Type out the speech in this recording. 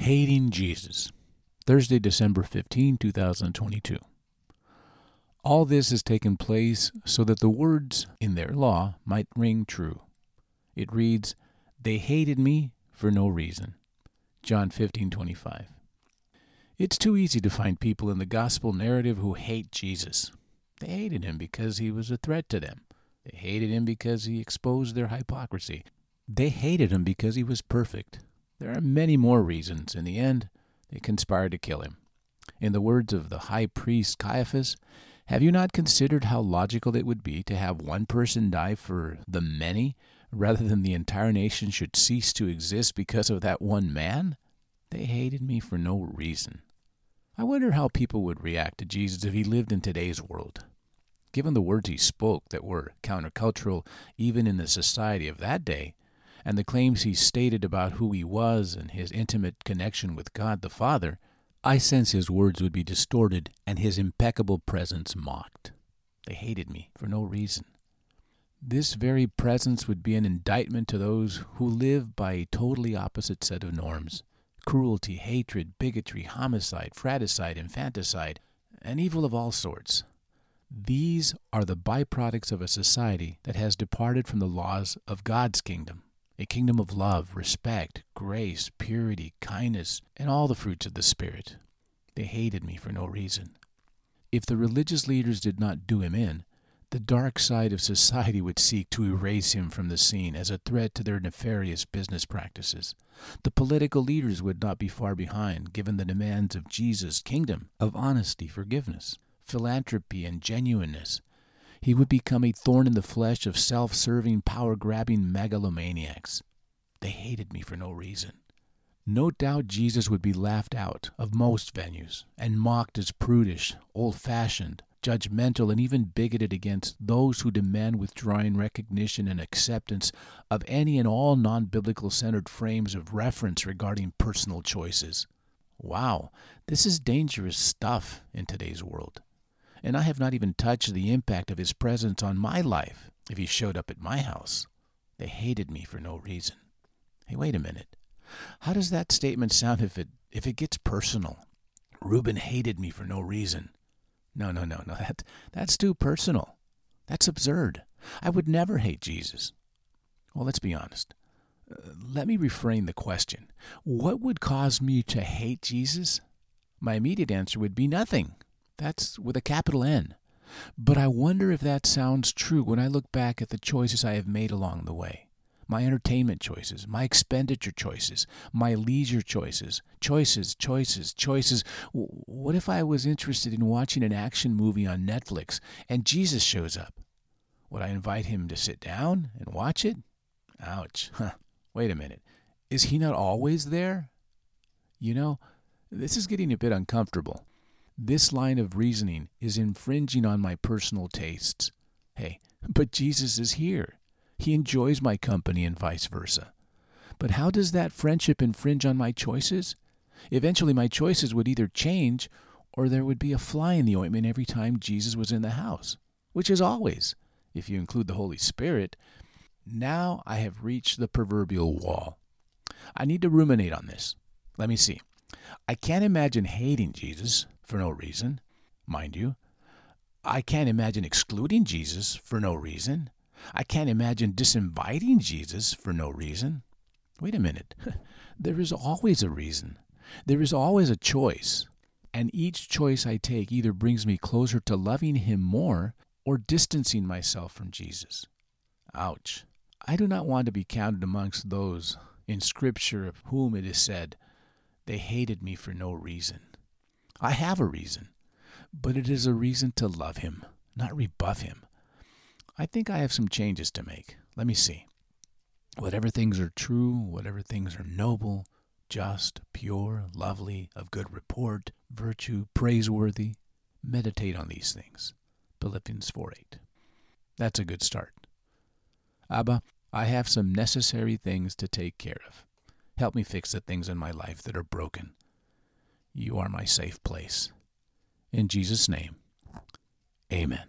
Hating Jesus. Thursday, December 15, 2022. All this has taken place so that the words in their law might ring true. It reads, They hated me for no reason. John 15:25. It's too easy to find people in the gospel narrative who hate Jesus. They hated him because he was a threat to them. They hated him because he exposed their hypocrisy. They hated him because he was perfect. There are many more reasons. In the end, they conspired to kill him. In the words of the high priest Caiaphas, have you not considered how logical it would be to have one person die for the many rather than the entire nation should cease to exist because of that one man? They hated me for no reason. I wonder how people would react to Jesus if he lived in today's world. Given the words he spoke that were countercultural even in the society of that day, and the claims he stated about who he was and his intimate connection with God the Father, I sense his words would be distorted and his impeccable presence mocked. They hated me for no reason. This very presence would be an indictment to those who live by a totally opposite set of norms cruelty, hatred, bigotry, homicide, fratricide, infanticide, and evil of all sorts. These are the byproducts of a society that has departed from the laws of God's kingdom, a kingdom of love, respect, grace, purity, kindness, and all the fruits of the Spirit. They hated me for no reason. If the religious leaders did not do him in, the dark side of society would seek to erase him from the scene as a threat to their nefarious business practices. The political leaders would not be far behind, given the demands of Jesus' kingdom of honesty, forgiveness, philanthropy, and genuineness. He would become a thorn in the flesh of self serving, power grabbing megalomaniacs. They hated me for no reason. No doubt Jesus would be laughed out of most venues and mocked as prudish, old fashioned, judgmental, and even bigoted against those who demand withdrawing recognition and acceptance of any and all non biblical centered frames of reference regarding personal choices. Wow, this is dangerous stuff in today's world. And I have not even touched the impact of his presence on my life if he showed up at my house. They hated me for no reason. Hey, wait a minute. How does that statement sound if it if it gets personal? Reuben hated me for no reason. No, no, no, no. That, that's too personal. That's absurd. I would never hate Jesus. Well, let's be honest. Uh, let me reframe the question. What would cause me to hate Jesus? My immediate answer would be nothing. That's with a capital N. But I wonder if that sounds true when I look back at the choices I have made along the way my entertainment choices, my expenditure choices, my leisure choices, choices, choices, choices. What if I was interested in watching an action movie on Netflix and Jesus shows up? Would I invite him to sit down and watch it? Ouch. Huh. Wait a minute. Is he not always there? You know, this is getting a bit uncomfortable. This line of reasoning is infringing on my personal tastes. Hey, but Jesus is here. He enjoys my company and vice versa. But how does that friendship infringe on my choices? Eventually, my choices would either change or there would be a fly in the ointment every time Jesus was in the house, which is always, if you include the Holy Spirit. Now I have reached the proverbial wall. I need to ruminate on this. Let me see. I can't imagine hating Jesus for no reason, mind you. I can't imagine excluding Jesus for no reason. I can't imagine disinviting Jesus for no reason. Wait a minute. there is always a reason. There is always a choice. And each choice I take either brings me closer to loving Him more or distancing myself from Jesus. Ouch. I do not want to be counted amongst those in Scripture of whom it is said, They hated me for no reason. I have a reason, but it is a reason to love Him, not rebuff Him. I think I have some changes to make. Let me see. Whatever things are true, whatever things are noble, just, pure, lovely, of good report, virtue, praiseworthy, meditate on these things. Philippians 4 8. That's a good start. Abba, I have some necessary things to take care of. Help me fix the things in my life that are broken. You are my safe place. In Jesus' name, amen.